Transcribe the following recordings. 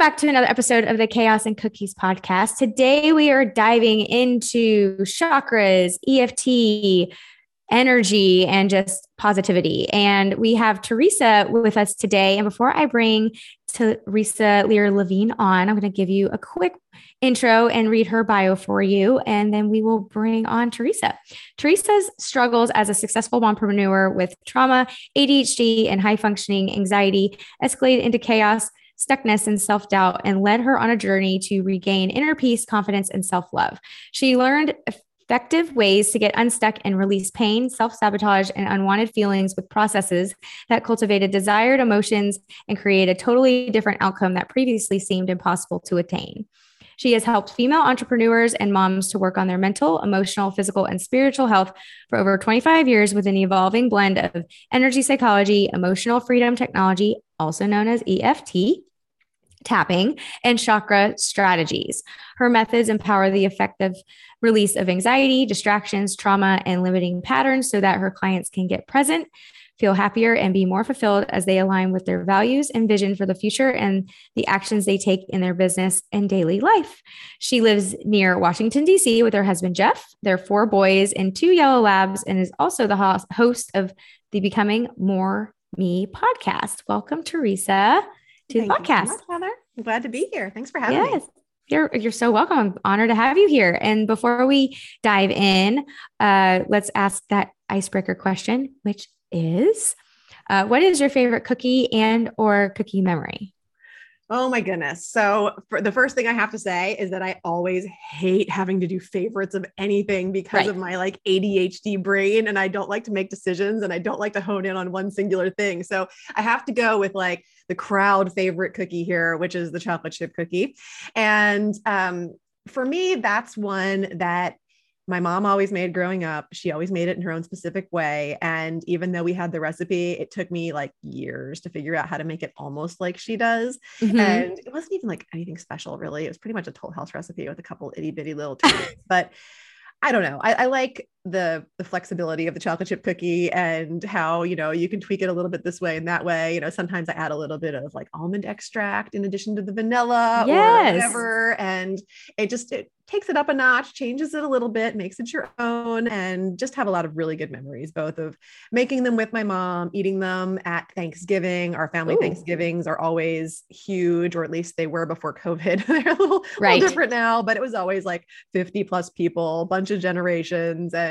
Back to another episode of the Chaos and Cookies podcast. Today, we are diving into chakras, EFT, energy and just positivity. And we have Teresa with us today. And before I bring Teresa Lear Levine on, I'm going to give you a quick intro and read her bio for you. And then we will bring on Teresa. Teresa's struggles as a successful mompreneur with trauma, ADHD, and high functioning anxiety escalated into chaos stuckness and self doubt and led her on a journey to regain inner peace, confidence, and self love. She learned effective ways to get unstuck and release pain, self sabotage, and unwanted feelings with processes that cultivated desired emotions and create a totally different outcome that previously seemed impossible to attain. She has helped female entrepreneurs and moms to work on their mental, emotional, physical, and spiritual health for over 25 years with an evolving blend of energy psychology, emotional freedom technology, also known as EFT, tapping, and chakra strategies. Her methods empower the effective release of anxiety, distractions, trauma, and limiting patterns so that her clients can get present, feel happier, and be more fulfilled as they align with their values and vision for the future and the actions they take in their business and daily life. She lives near Washington, D.C. with her husband, Jeff, their four boys, and two yellow labs, and is also the host of the Becoming More Me podcast. Welcome, Teresa to Thank the podcast. So much, Heather. I'm glad to be here. Thanks for having yes. me. You're, you're so welcome. I'm honored to have you here. And before we dive in, uh, let's ask that icebreaker question, which is, uh, what is your favorite cookie and or cookie memory? Oh my goodness. So, for the first thing I have to say is that I always hate having to do favorites of anything because right. of my like ADHD brain and I don't like to make decisions and I don't like to hone in on one singular thing. So, I have to go with like the crowd favorite cookie here, which is the chocolate chip cookie. And um, for me, that's one that my mom always made growing up. She always made it in her own specific way. And even though we had the recipe, it took me like years to figure out how to make it almost like she does. Mm-hmm. And it wasn't even like anything special, really. It was pretty much a Toll House recipe with a couple itty bitty little tweaks. but I don't know. I, I, like the the flexibility of the chocolate chip cookie and how you know you can tweak it a little bit this way and that way. You know, sometimes I add a little bit of like almond extract in addition to the vanilla yes. or whatever, and it just it takes it up a notch, changes it a little bit, makes it your own, and just have a lot of really good memories, both of making them with my mom, eating them at Thanksgiving. Our family Ooh. Thanksgivings are always huge, or at least they were before COVID. They're a little, right. little different now, but it was always like 50 plus people, bunch of generations. And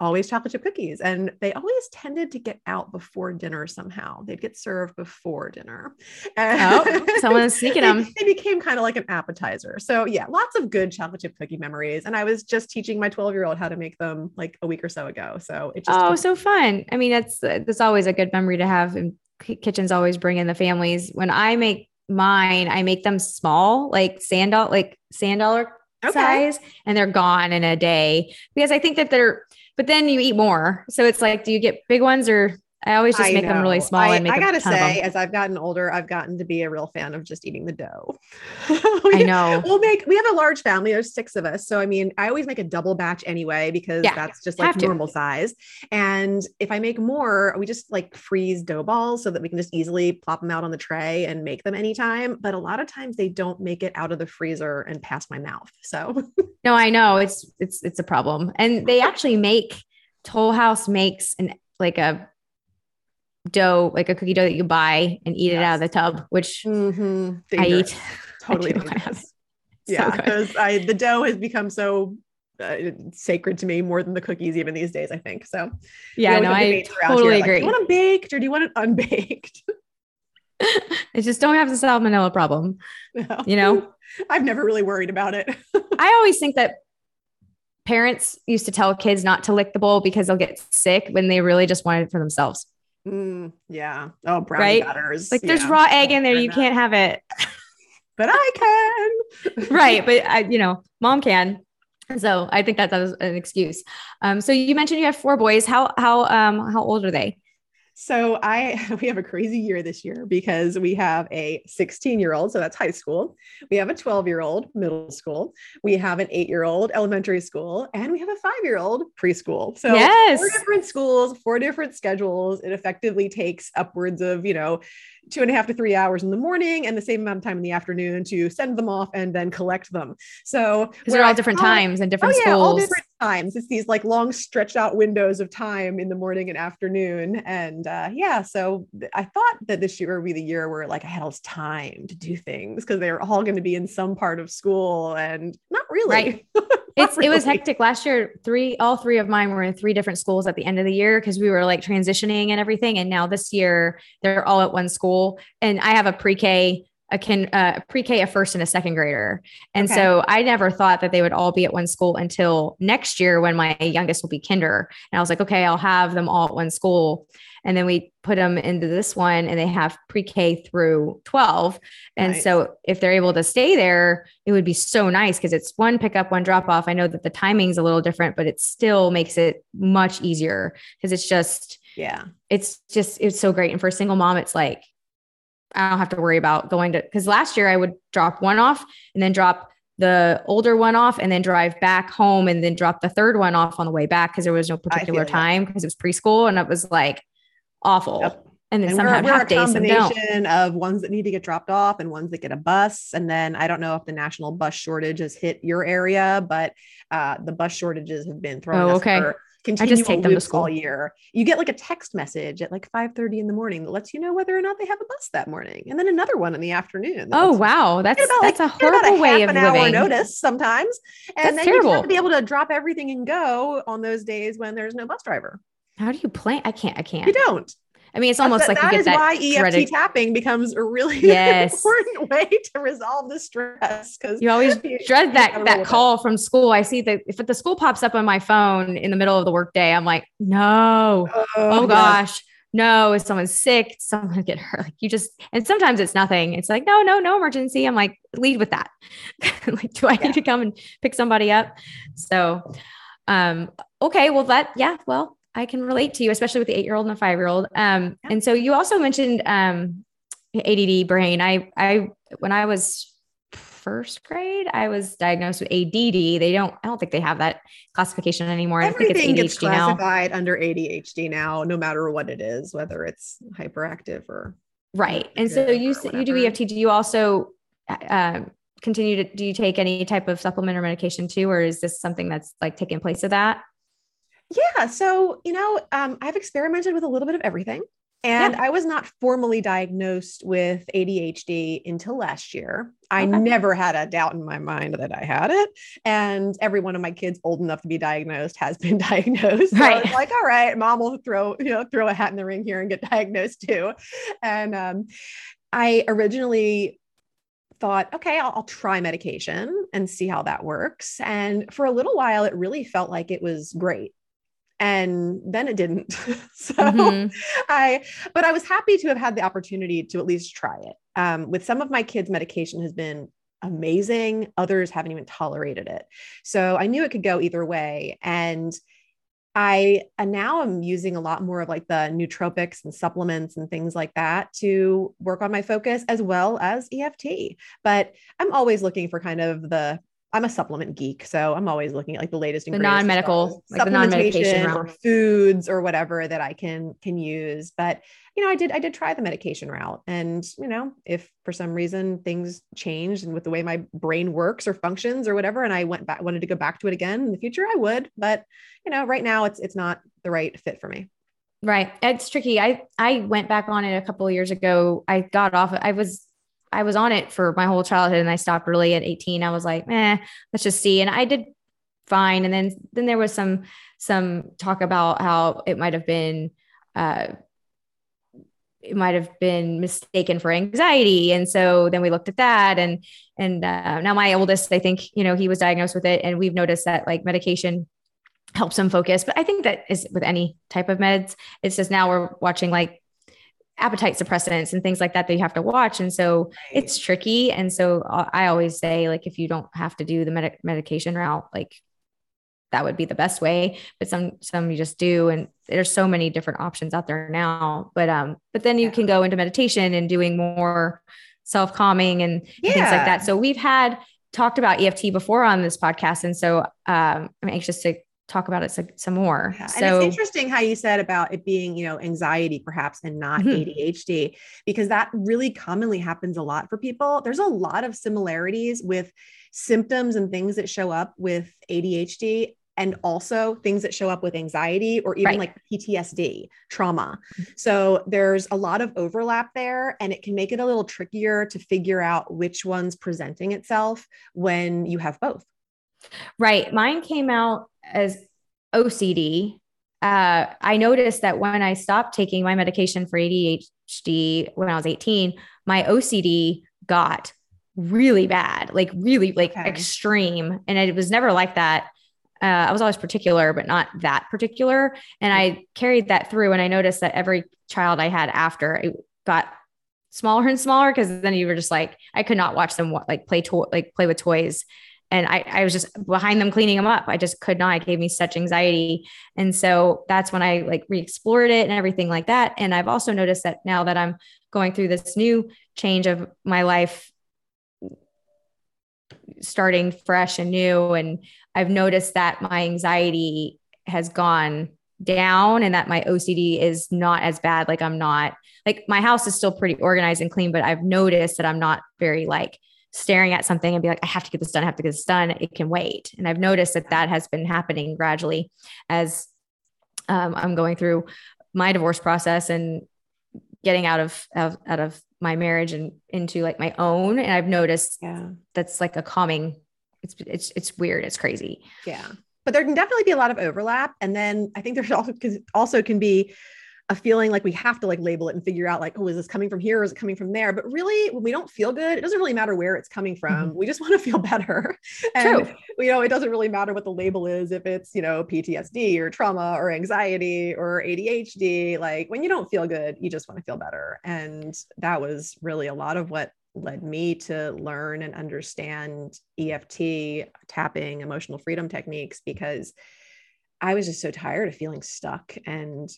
always chocolate chip cookies. And they always tended to get out before dinner somehow. They'd get served before dinner. oh, someone's sneaking them. They, they became kind of like an appetizer. So, yeah, lots of good chocolate chip cookie memories. And I was just teaching my 12 year old how to make them like a week or so ago. So it just. Oh, so fun. I mean, that's, that's always a good memory to have. And kitchens always bring in the families. When I make mine, I make them small, like sand like sand dollar okay. size, and they're gone in a day because I think that they're but then you eat more. So it's like, do you get big ones or I always just I make know. them really small. I, I gotta say, as I've gotten older, I've gotten to be a real fan of just eating the dough. we, I know. We'll make. We have a large family. There's six of us, so I mean, I always make a double batch anyway because yeah, that's just like normal to. size. And if I make more, we just like freeze dough balls so that we can just easily plop them out on the tray and make them anytime. But a lot of times they don't make it out of the freezer and past my mouth. So no, I know it's it's it's a problem, and they actually make. Toll House makes an like a dough, like a cookie dough that you buy and eat yes. it out of the tub, which mm-hmm. I eat. Totally. I yeah, because I the dough has become so uh, sacred to me more than the cookies even these days. I think so. Yeah, no, I totally agree. Like, do you want them baked or do you want it unbaked? it just don't have the salmonella problem. No. You know, I've never really worried about it. I always think that parents used to tell kids not to lick the bowl because they'll get sick when they really just wanted it for themselves. Mm, yeah. Oh, brownie right? batters. Like there's raw egg in there. You can't have it. but I can. right. But I, you know, mom can. So I think that that is an excuse. Um, so you mentioned you have four boys. How how um how old are they? So I we have a crazy year this year because we have a 16 year old, so that's high school. We have a 12 year old middle school. We have an eight year old elementary school, and we have a five year old preschool. So yes. four different schools, four different schedules. It effectively takes upwards of you know two and a half to three hours in the morning and the same amount of time in the afternoon to send them off and then collect them. So they're all different times and different oh, yeah, schools. All different times. It's these like long stretched out windows of time in the morning and afternoon. And uh, yeah, so I thought that this year would be the year where like I had all this time to do things because they were all going to be in some part of school and not really. Right. it's really. it was hectic last year. Three, all three of mine were in three different schools at the end of the year because we were like transitioning and everything. And now this year they're all at one school. And I have a pre-K a kin uh, pre-K, a first and a second grader. And okay. so I never thought that they would all be at one school until next year when my youngest will be kinder. And I was like, okay, I'll have them all at one school. And then we put them into this one and they have pre-K through 12. And nice. so if they're able to stay there, it would be so nice because it's one pickup, one drop off. I know that the timing's a little different, but it still makes it much easier because it's just, yeah, it's just, it's so great. And for a single mom, it's like, I don't have to worry about going to because last year I would drop one off and then drop the older one off and then drive back home and then drop the third one off on the way back because there was no particular time because it was preschool and it was like awful. Yep. And then and sometimes we're, we're a combination of ones that need to get dropped off and ones that get a bus. And then I don't know if the national bus shortage has hit your area, but uh, the bus shortages have been thrown. Oh, okay. For- I just take them to school all year. You get like a text message at like 5 30 in the morning that lets you know whether or not they have a bus that morning. And then another one in the afternoon. Oh, wow. That's, about, that's like, a horrible a way of an living. hour notice sometimes. And that's then terrible. you have to be able to drop everything and go on those days when there's no bus driver. How do you plan? I can't, I can't. You don't. I mean, it's almost like that you get that why EFT dreaded... tapping becomes a really yes. important way to resolve the stress because you always dread that that call from school. I see that if the school pops up on my phone in the middle of the workday, I'm like, no, oh, oh gosh. No, is someone sick? Someone get hurt? Like you just, and sometimes it's nothing. It's like, no, no, no emergency. I'm like, lead with that. like, do I yeah. need to come and pick somebody up? So, um, okay, well, that, yeah, well, I can relate to you, especially with the eight year old and the five year old. Um, yeah. and so you also mentioned um, ADD brain. I, I, when I was first grade, I was diagnosed with ADD. They don't, I don't think they have that classification anymore. Everything I think it's ADHD gets classified now. under ADHD now, no matter what it is, whether it's hyperactive or right. And so you you do EFT. Do you also uh, continue to do you take any type of supplement or medication too, or is this something that's like taking place of that? Yeah. So, you know, um, I've experimented with a little bit of everything. And yeah. I was not formally diagnosed with ADHD until last year. I okay. never had a doubt in my mind that I had it. And every one of my kids old enough to be diagnosed has been diagnosed. Right. So like, all right, mom will throw, you know, throw a hat in the ring here and get diagnosed too. And um, I originally thought, okay, I'll, I'll, try medication and see how that works. And for a little while, it really felt like it was great and then it didn't. So mm-hmm. i but i was happy to have had the opportunity to at least try it. Um, with some of my kids medication has been amazing. Others haven't even tolerated it. So i knew it could go either way. And I and now I'm using a lot more of like the nootropics and supplements and things like that to work on my focus as well as EFT. But I'm always looking for kind of the I'm a supplement geek, so I'm always looking at like the latest the non-medical, like the non-medication or foods or whatever that I can can use. But you know, I did I did try the medication route, and you know, if for some reason things changed and with the way my brain works or functions or whatever, and I went back wanted to go back to it again in the future, I would. But you know, right now it's it's not the right fit for me. Right, it's tricky. I I went back on it a couple of years ago. I got off. I was I was on it for my whole childhood and I stopped really at 18. I was like, eh, let's just see. And I did fine. And then, then there was some, some talk about how it might've been, uh, it might have been mistaken for anxiety. And so then we looked at that and, and, uh, now my oldest, I think, you know, he was diagnosed with it and we've noticed that like medication helps him focus. But I think that is with any type of meds. It's just now we're watching like appetite suppressants and things like that that you have to watch. And so it's tricky. And so uh, I always say, like, if you don't have to do the med- medication route, like, that would be the best way, but some some you just do and there's so many different options out there now. But um but then you can go into meditation and doing more self-calming and yeah. things like that. So we've had talked about EFT before on this podcast and so um I'm anxious to talk about it some, some more. Yeah. So and it's interesting how you said about it being, you know, anxiety perhaps and not mm-hmm. ADHD, because that really commonly happens a lot for people. There's a lot of similarities with symptoms and things that show up with ADHD and also things that show up with anxiety or even right. like PTSD, trauma. Mm-hmm. So there's a lot of overlap there, and it can make it a little trickier to figure out which one's presenting itself when you have both. Right. Mine came out as OCD. Uh, I noticed that when I stopped taking my medication for ADHD when I was 18, my OCD got really bad, like really like okay. extreme. And it was never like that. Uh, I was always particular, but not that particular. And I carried that through. And I noticed that every child I had after it got smaller and smaller because then you were just like, I could not watch them like play to- like play with toys and I, I was just behind them cleaning them up. I just could not. It gave me such anxiety. And so that's when I like re-explored it and everything like that. And I've also noticed that now that I'm going through this new change of my life, starting fresh and new, and I've noticed that my anxiety has gone down and that my OCD is not as bad. Like I'm not like my house is still pretty organized and clean, but I've noticed that I'm not very like staring at something and be like, I have to get this done, I have to get this done. It can wait. And I've noticed that that has been happening gradually as um, I'm going through my divorce process and getting out of, of out of my marriage and into like my own. And I've noticed yeah. that's like a calming. It's it's it's weird. It's crazy. Yeah, but there can definitely be a lot of overlap. And then I think there's also also can be a feeling like we have to like label it and figure out like, oh, is this coming from here or is it coming from there? But really, when we don't feel good, it doesn't really matter where it's coming from. Mm-hmm. We just want to feel better. And True. you know, it doesn't really matter what the label is, if it's, you know, PTSD or trauma or anxiety or ADHD. Like when you don't feel good, you just want to feel better. And that was really a lot of what led me to learn and understand EFT, tapping, emotional freedom techniques because I was just so tired of feeling stuck and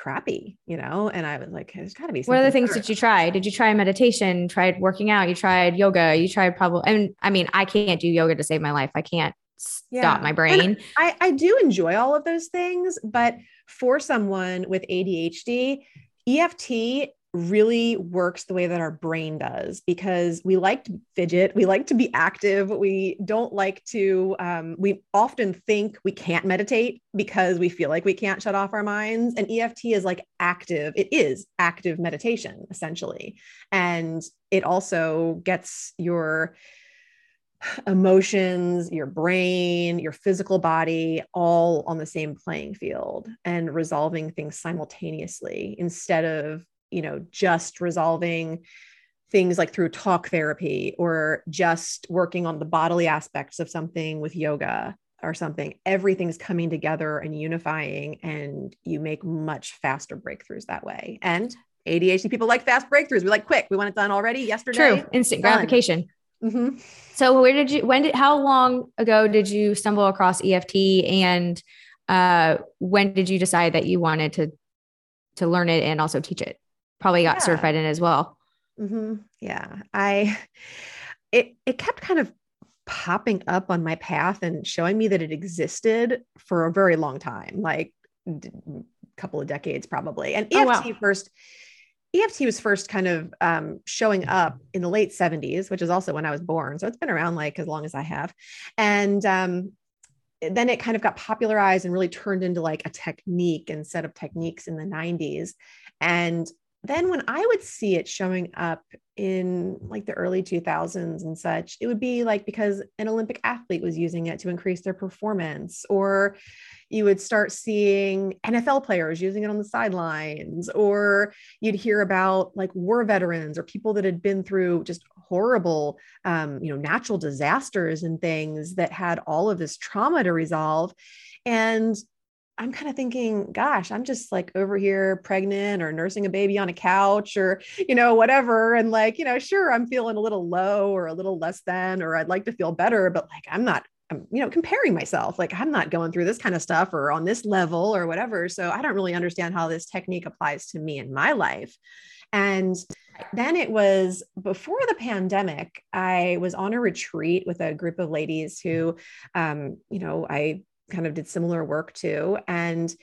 crappy, you know? And I was like, there's gotta be What other things did you try? Did you try meditation, tried working out, you tried yoga, you tried probably, and I mean, I can't do yoga to save my life. I can't stop yeah. my brain. I, I do enjoy all of those things, but for someone with ADHD, EFT really works the way that our brain does because we like to fidget, we like to be active, we don't like to, um, we often think we can't meditate because we feel like we can't shut off our minds. And EFT is like active, it is active meditation essentially. And it also gets your emotions, your brain, your physical body all on the same playing field and resolving things simultaneously instead of you know just resolving things like through talk therapy or just working on the bodily aspects of something with yoga or something. Everything's coming together and unifying and you make much faster breakthroughs that way. And ADHD people like fast breakthroughs. We like quick we want it done already yesterday true instant gratification. Mm-hmm. so where did you when did how long ago did you stumble across EFT and uh, when did you decide that you wanted to to learn it and also teach it probably got yeah. certified in as well. Mm-hmm. Yeah. I, it, it kept kind of popping up on my path and showing me that it existed for a very long time, like a couple of decades probably. And EFT oh, wow. first, EFT was first kind of um, showing up in the late 70s, which is also when I was born. So it's been around like as long as I have. And um, then it kind of got popularized and really turned into like a technique and set of techniques in the 90s. And then when I would see it showing up in like the early 2000s and such, it would be like because an Olympic athlete was using it to increase their performance, or you would start seeing NFL players using it on the sidelines, or you'd hear about like war veterans or people that had been through just horrible, um, you know, natural disasters and things that had all of this trauma to resolve. And I'm kind of thinking, gosh, I'm just like over here pregnant or nursing a baby on a couch or, you know, whatever. And like, you know, sure, I'm feeling a little low or a little less than, or I'd like to feel better, but like, I'm not I'm, you know, comparing myself. Like I'm not going through this kind of stuff or on this level or whatever. So I don't really understand how this technique applies to me in my life. And then it was before the pandemic, I was on a retreat with a group of ladies who, um, you know, I kind of did similar work to. And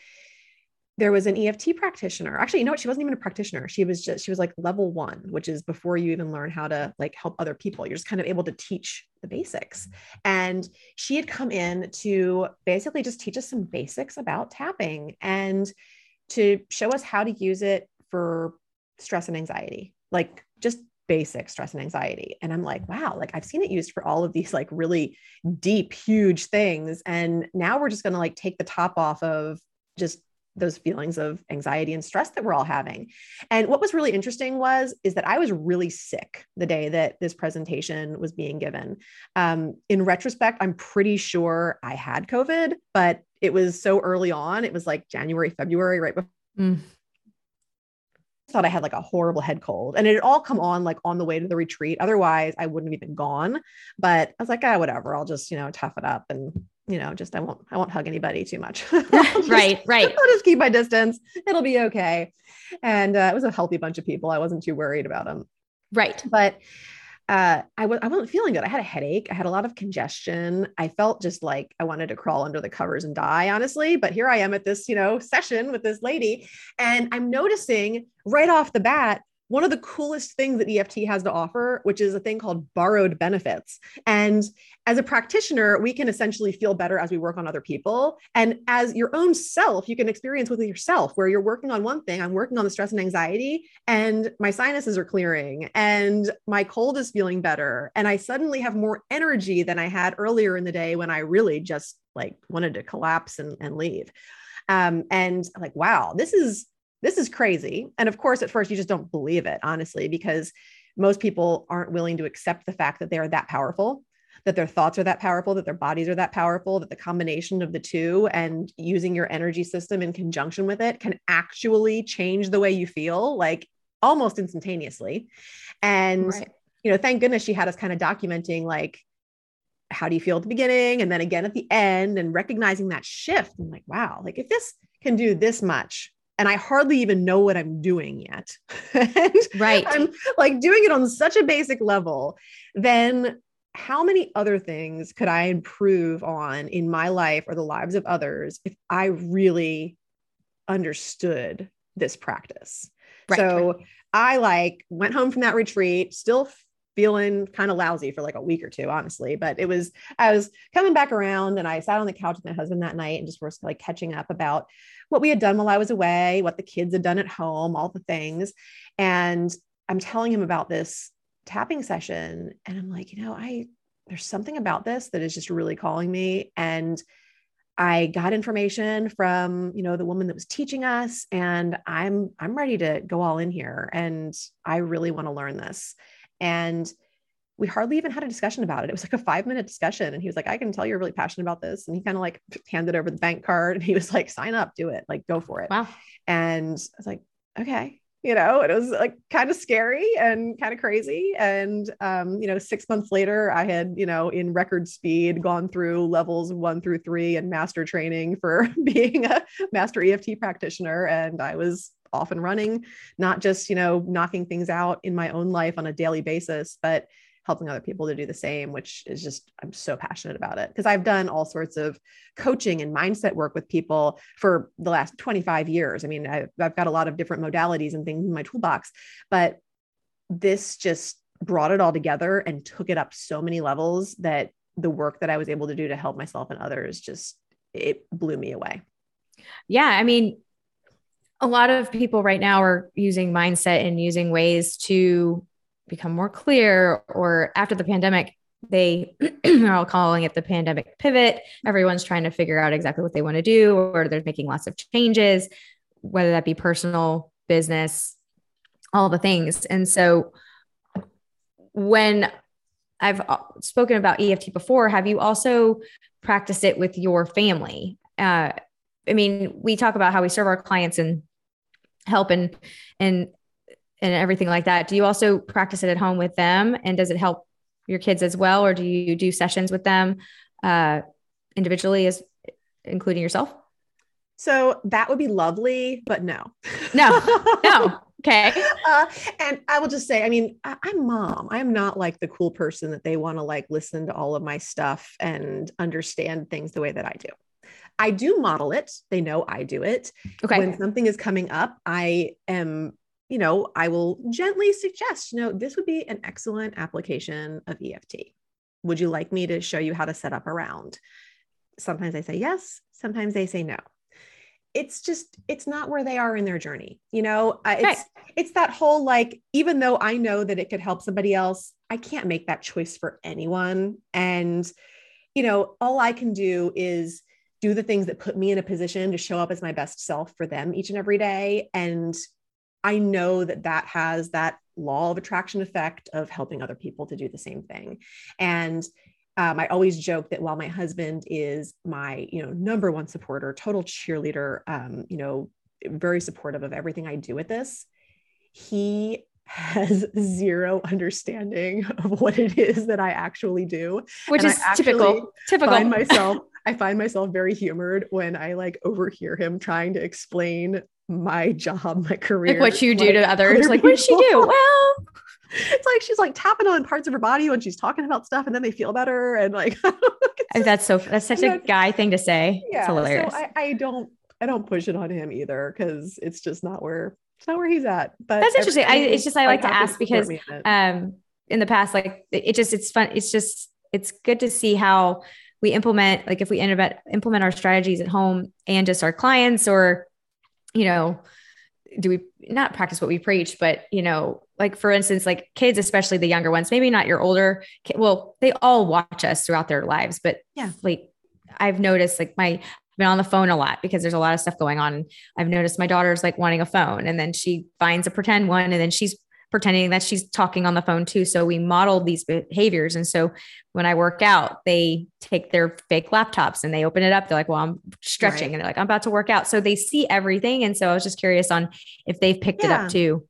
there was an EFT practitioner. Actually, you know what? She wasn't even a practitioner. She was just, she was like level one, which is before you even learn how to like help other people. You're just kind of able to teach the basics. Mm-hmm. And she had come in to basically just teach us some basics about tapping and to show us how to use it for stress and anxiety, like just basic stress and anxiety. And I'm like, wow, like I've seen it used for all of these like really deep, huge things. And now we're just going to like take the top off of just those feelings of anxiety and stress that we're all having. And what was really interesting was is that I was really sick the day that this presentation was being given. Um, in retrospect, I'm pretty sure I had COVID, but it was so early on. It was like January, February, right before. Mm. Thought I had like a horrible head cold and it had all come on like on the way to the retreat. Otherwise, I wouldn't have even gone. But I was like, ah, whatever. I'll just, you know, tough it up and you know, just I won't I won't hug anybody too much. just, right, right. I'll just keep my distance. It'll be okay. And uh, it was a healthy bunch of people. I wasn't too worried about them. Right. But uh, I w- I wasn't feeling good. I had a headache. I had a lot of congestion. I felt just like I wanted to crawl under the covers and die, honestly. But here I am at this, you know, session with this lady, and I'm noticing right off the bat one of the coolest things that EFT has to offer, which is a thing called borrowed benefits. And as a practitioner, we can essentially feel better as we work on other people. And as your own self, you can experience with yourself where you're working on one thing. I'm working on the stress and anxiety, and my sinuses are clearing, and my cold is feeling better. And I suddenly have more energy than I had earlier in the day when I really just like wanted to collapse and, and leave. Um, and like, wow, this is this is crazy. And of course, at first, you just don't believe it, honestly, because most people aren't willing to accept the fact that they are that powerful, that their thoughts are that powerful, that their bodies are that powerful, that the combination of the two and using your energy system in conjunction with it can actually change the way you feel, like almost instantaneously. And, right. you know, thank goodness she had us kind of documenting, like, how do you feel at the beginning and then again at the end and recognizing that shift and like wow like if this can do this much and I hardly even know what I'm doing yet. right. I'm like doing it on such a basic level, then how many other things could I improve on in my life or the lives of others if I really understood this practice? Right, so right. I like went home from that retreat, still feeling kind of lousy for like a week or two, honestly. But it was, I was coming back around and I sat on the couch with my husband that night and just was like catching up about what we had done while I was away, what the kids had done at home, all the things. And I'm telling him about this tapping session. And I'm like, you know, I, there's something about this that is just really calling me. And I got information from, you know, the woman that was teaching us and I'm I'm ready to go all in here and I really want to learn this. And we hardly even had a discussion about it. It was like a five minute discussion. And he was like, I can tell you're really passionate about this. And he kind of like handed over the bank card and he was like, sign up, do it, like go for it. Wow. And I was like, okay, you know, it was like kind of scary and kind of crazy. And, um, you know, six months later, I had, you know, in record speed gone through levels one through three and master training for being a master EFT practitioner. And I was off and running, not just, you know, knocking things out in my own life on a daily basis, but helping other people to do the same, which is just, I'm so passionate about it because I've done all sorts of coaching and mindset work with people for the last 25 years. I mean, I've, I've got a lot of different modalities and things in my toolbox, but this just brought it all together and took it up so many levels that the work that I was able to do to help myself and others just, it blew me away. Yeah. I mean, a lot of people right now are using mindset and using ways to become more clear or after the pandemic they are all calling it the pandemic pivot. Everyone's trying to figure out exactly what they want to do or they're making lots of changes whether that be personal business all the things. And so when i've uh, spoken about eft before have you also practiced it with your family? Uh, I mean, we talk about how we serve our clients and help and and and everything like that. Do you also practice it at home with them? And does it help your kids as well, or do you do sessions with them uh, individually as including yourself? So that would be lovely, but no. No, no. Okay. Uh, and I will just say, I mean, I, am mom. I'm not like the cool person that they want to like listen to all of my stuff and understand things the way that I do. I do model it. They know I do it. Okay. When something is coming up, I am, you know, I will gently suggest, you know, this would be an excellent application of EFT. Would you like me to show you how to set up around? Sometimes they say yes, sometimes they say no it's just it's not where they are in their journey you know uh, it's right. it's that whole like even though i know that it could help somebody else i can't make that choice for anyone and you know all i can do is do the things that put me in a position to show up as my best self for them each and every day and i know that that has that law of attraction effect of helping other people to do the same thing and um, I always joke that while my husband is my, you know, number one supporter, total cheerleader, um, you know, very supportive of everything I do with this, he has zero understanding of what it is that I actually do, which and is typical. Typical. Find myself, I find myself very humored when I like overhear him trying to explain my job, my career, like what you do to others. Like, what does she do? Well, it's like she's like tapping on parts of her body when she's talking about stuff and then they feel better and like that's so that's such a guy thing to say. Yeah it's hilarious. So I, I don't i don't push it on him either because it's just not where it's not where he's at. But that's interesting. I, it's just i like to ask because um in the past like it just it's fun it's just it's good to see how we implement like if we implement implement our strategies at home and just our clients or you know do we not practice what we preach but you know like for instance like kids especially the younger ones maybe not your older well they all watch us throughout their lives but yeah. like i've noticed like my I've been on the phone a lot because there's a lot of stuff going on. I've noticed my daughter's like wanting a phone and then she finds a pretend one and then she's pretending that she's talking on the phone too. So we modeled these behaviors. And so when I work out, they take their fake laptops and they open it up. They're like, well, I'm stretching. Right. And they're like, I'm about to work out. So they see everything. And so I was just curious on if they've picked yeah. it up too.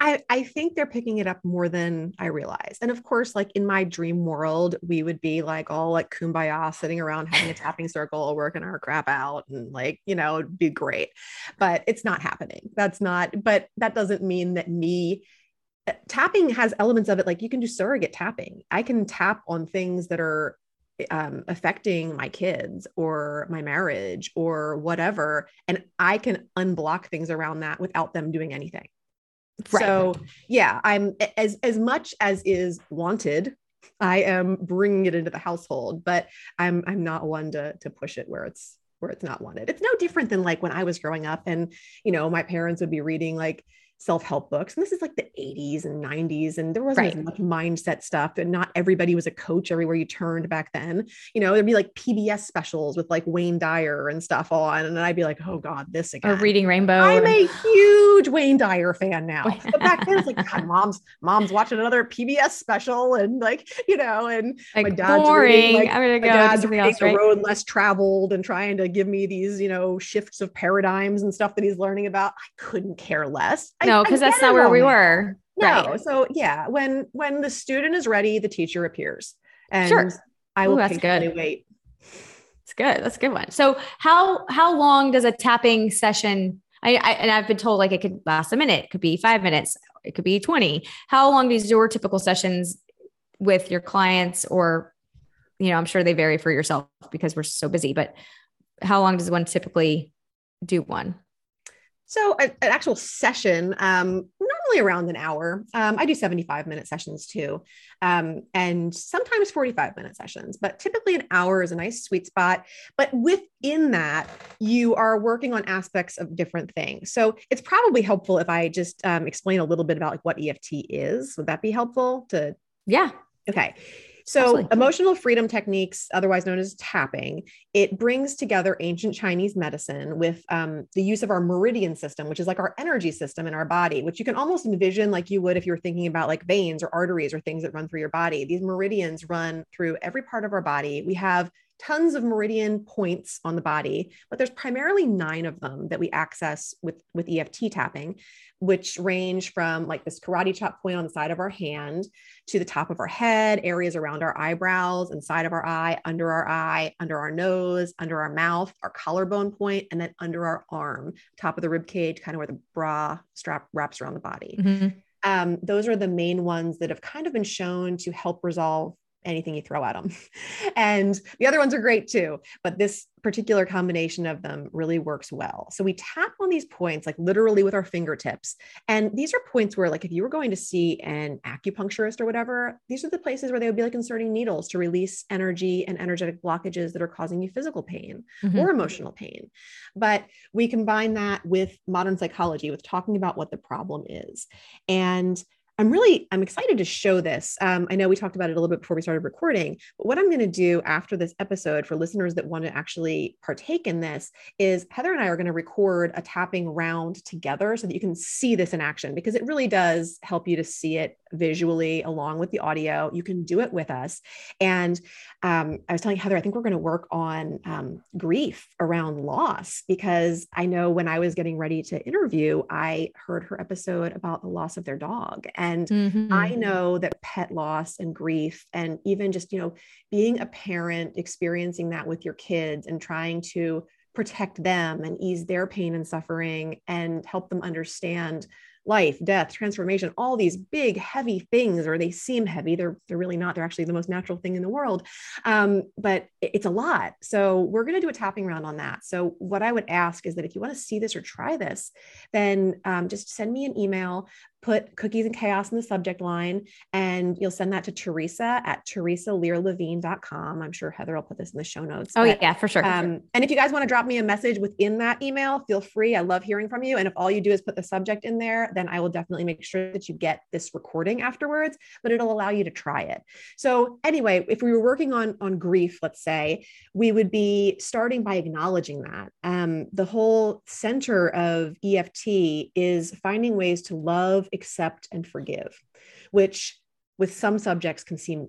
I, I think they're picking it up more than I realize. And of course, like in my dream world, we would be like all like kumbaya sitting around having a tapping circle, working our crap out, and like, you know, it'd be great. But it's not happening. That's not, but that doesn't mean that me uh, tapping has elements of it. Like you can do surrogate tapping. I can tap on things that are um, affecting my kids or my marriage or whatever. And I can unblock things around that without them doing anything. Right. So yeah, I'm as as much as is wanted. I am bringing it into the household, but I'm I'm not one to to push it where it's where it's not wanted. It's no different than like when I was growing up, and you know my parents would be reading like self-help books and this is like the 80s and 90s and there wasn't right. as much mindset stuff and not everybody was a coach everywhere you turned back then. You know there'd be like pbs specials with like wayne dyer and stuff on and i'd be like oh god this again. Or reading rainbow i'm a huge wayne dyer fan now but back then it's like god mom's mom's watching another pbs special and like you know and like my dad's boring. reading, like, i'm gonna go dad's reading else, right? the road less traveled and trying to give me these you know shifts of paradigms and stuff that he's learning about. I couldn't care less. I no, because that's not where we were. No. Right. So yeah, when when the student is ready, the teacher appears. And sure. I will Ooh, that's good. wait. It's good. That's a good one. So how how long does a tapping session? I, I and I've been told like it could last a minute, it could be five minutes, it could be 20. How long does your typical sessions with your clients or you know, I'm sure they vary for yourself because we're so busy, but how long does one typically do one? So an actual session, um, normally around an hour. Um, I do 75 minute sessions too, um, and sometimes 45 minute sessions, but typically an hour is a nice sweet spot. But within that, you are working on aspects of different things. So it's probably helpful if I just um, explain a little bit about like what EFT is. Would that be helpful to? Yeah. Okay. So, Absolutely. emotional freedom techniques, otherwise known as tapping, it brings together ancient Chinese medicine with um, the use of our meridian system, which is like our energy system in our body, which you can almost envision like you would if you were thinking about like veins or arteries or things that run through your body. These meridians run through every part of our body. We have tons of meridian points on the body, but there's primarily nine of them that we access with, with EFT tapping, which range from like this karate chop point on the side of our hand to the top of our head, areas around our eyebrows, inside of our eye, under our eye, under our nose, under our mouth, our collarbone point, and then under our arm, top of the rib cage, kind of where the bra strap wraps around the body. Mm-hmm. Um, those are the main ones that have kind of been shown to help resolve anything you throw at them. and the other ones are great too, but this particular combination of them really works well. So we tap on these points like literally with our fingertips. And these are points where like if you were going to see an acupuncturist or whatever, these are the places where they would be like inserting needles to release energy and energetic blockages that are causing you physical pain mm-hmm. or emotional pain. But we combine that with modern psychology with talking about what the problem is. And I'm really I'm excited to show this. Um, I know we talked about it a little bit before we started recording, but what I'm going to do after this episode for listeners that want to actually partake in this is Heather and I are going to record a tapping round together so that you can see this in action because it really does help you to see it visually along with the audio. You can do it with us. And um, I was telling Heather, I think we're going to work on um, grief around loss because I know when I was getting ready to interview, I heard her episode about the loss of their dog. Mm-hmm. I know that pet loss and grief, and even just, you know, being a parent, experiencing that with your kids and trying to protect them and ease their pain and suffering and help them understand life, death, transformation, all these big, heavy things, or they seem heavy. They're, they're really not. They're actually the most natural thing in the world. Um, but it's a lot. So we're going to do a tapping round on that. So what I would ask is that if you want to see this or try this, then um, just send me an email put cookies and chaos in the subject line and you'll send that to Teresa at teresalearlevine.com. I'm sure Heather will put this in the show notes. Oh but, yeah, for sure, um, And if you guys want to drop me a message within that email, feel free. I love hearing from you. And if all you do is put the subject in there, then I will definitely make sure that you get this recording afterwards, but it'll allow you to try it. So anyway, if we were working on, on grief, let's say, we would be starting by acknowledging that. Um, the whole center of EFT is finding ways to love accept, and forgive, which with some subjects can seem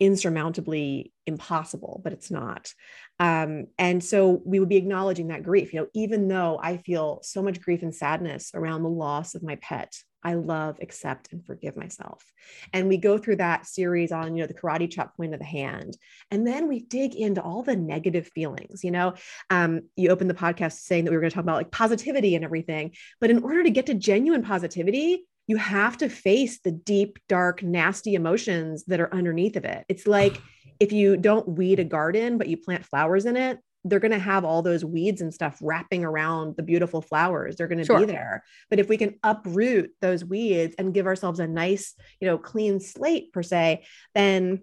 insurmountably impossible, but it's not. Um, and so we would be acknowledging that grief. You know, even though I feel so much grief and sadness around the loss of my pet, I love, accept, and forgive myself. And we go through that series on, you know, the karate chop point of the hand. And then we dig into all the negative feelings. You know, um, you opened the podcast saying that we were going to talk about like positivity and everything. But in order to get to genuine positivity, you have to face the deep, dark, nasty emotions that are underneath of it. It's like if you don't weed a garden, but you plant flowers in it, they're going to have all those weeds and stuff wrapping around the beautiful flowers. They're going to sure. be there. But if we can uproot those weeds and give ourselves a nice, you know, clean slate per se, then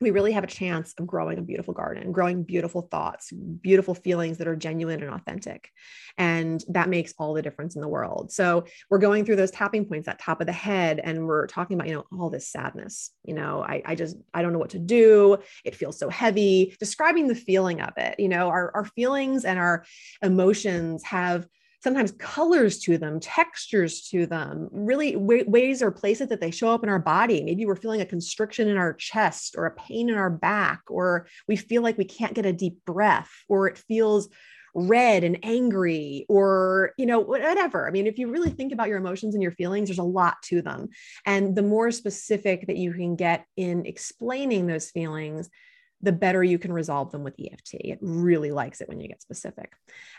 we really have a chance of growing a beautiful garden, growing beautiful thoughts, beautiful feelings that are genuine and authentic. And that makes all the difference in the world. So we're going through those tapping points at top of the head and we're talking about, you know, all this sadness. You know, I, I just, I don't know what to do. It feels so heavy, describing the feeling of it. You know, our, our feelings and our emotions have sometimes colors to them, textures to them, really w- ways or places that they show up in our body. Maybe we're feeling a constriction in our chest or a pain in our back, or we feel like we can't get a deep breath, or it feels red and angry or you know whatever i mean if you really think about your emotions and your feelings there's a lot to them and the more specific that you can get in explaining those feelings the better you can resolve them with EFT. It really likes it when you get specific.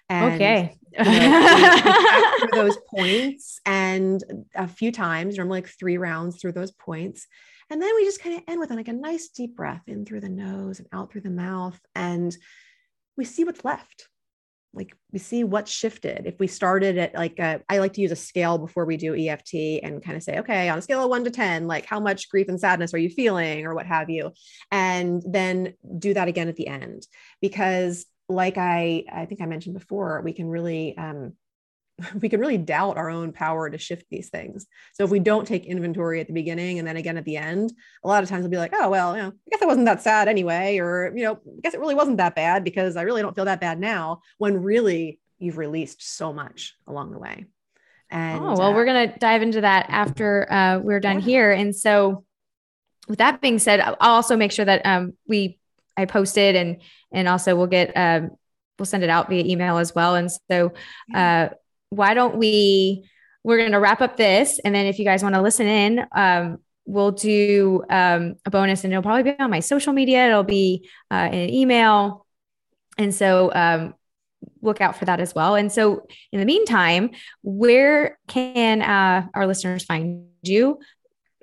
And, okay. you know, those points and a few times, normally like three rounds through those points. And then we just kind of end with like a nice deep breath in through the nose and out through the mouth. And we see what's left like we see what shifted. If we started at like a, I like to use a scale before we do eft and kind of say okay on a scale of 1 to 10 like how much grief and sadness are you feeling? or what have you and then do that again at the end. Because like i i think i mentioned before we can really um, we can really doubt our own power to shift these things. So if we don't take inventory at the beginning and then again at the end, a lot of times we'll be like, oh, well, you know, I guess it wasn't that sad anyway, or, you know, I guess it really wasn't that bad because I really don't feel that bad now when really you've released so much along the way. And oh, well, uh, we're going to dive into that after uh, we're done yeah. here. And so with that being said, I'll also make sure that um, we I posted and and also we'll get um, we'll send it out via email as well. And so uh, why don't we? We're going to wrap up this, and then if you guys want to listen in, um, we'll do um, a bonus, and it'll probably be on my social media. It'll be uh, in an email, and so um, look out for that as well. And so, in the meantime, where can uh, our listeners find you?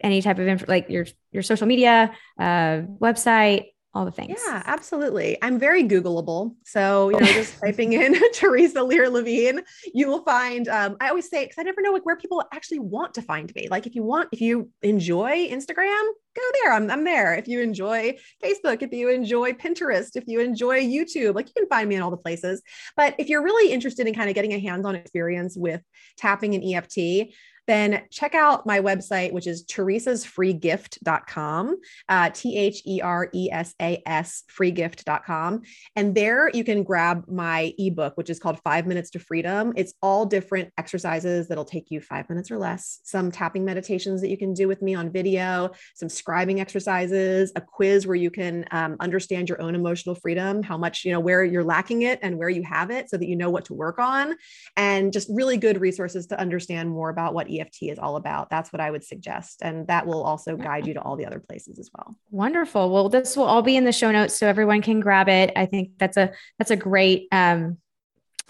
Any type of info, like your your social media, uh, website, all the things. Yeah, absolutely. I'm very Googleable. So, you know, just typing in Theresa Lear Levine, you will find, um, I always say, because I never know like where people actually want to find me. Like if you want, if you enjoy Instagram, go there. I'm, I'm there. If you enjoy Facebook, if you enjoy Pinterest, if you enjoy YouTube, like you can find me in all the places. But if you're really interested in kind of getting a hands-on experience with tapping an EFT, then check out my website, which is theresasfreegift.com, uh, T H E R E S A S freegift.com. And there you can grab my ebook, which is called Five Minutes to Freedom. It's all different exercises that'll take you five minutes or less, some tapping meditations that you can do with me on video, some scribing exercises, a quiz where you can um, understand your own emotional freedom, how much, you know, where you're lacking it and where you have it so that you know what to work on, and just really good resources to understand more about what EFT is all about. That's what I would suggest. And that will also guide you to all the other places as well. Wonderful. Well, this will all be in the show notes so everyone can grab it. I think that's a that's a great um,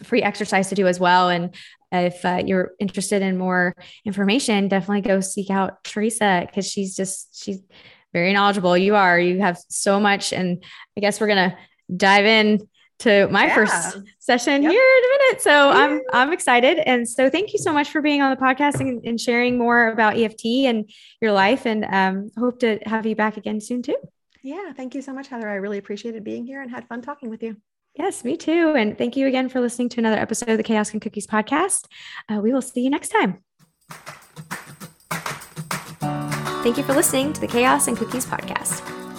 free exercise to do as well. And if uh, you're interested in more information, definitely go seek out Teresa because she's just she's very knowledgeable. You are. You have so much, and I guess we're gonna dive in to my yeah. first session yep. here in a minute. So yeah. I'm I'm excited. And so thank you so much for being on the podcast and, and sharing more about EFT and your life. And um, hope to have you back again soon too. Yeah, thank you so much, Heather. I really appreciated being here and had fun talking with you. Yes, me too. And thank you again for listening to another episode of the Chaos and Cookies podcast. Uh, we will see you next time. Thank you for listening to the Chaos and Cookies podcast.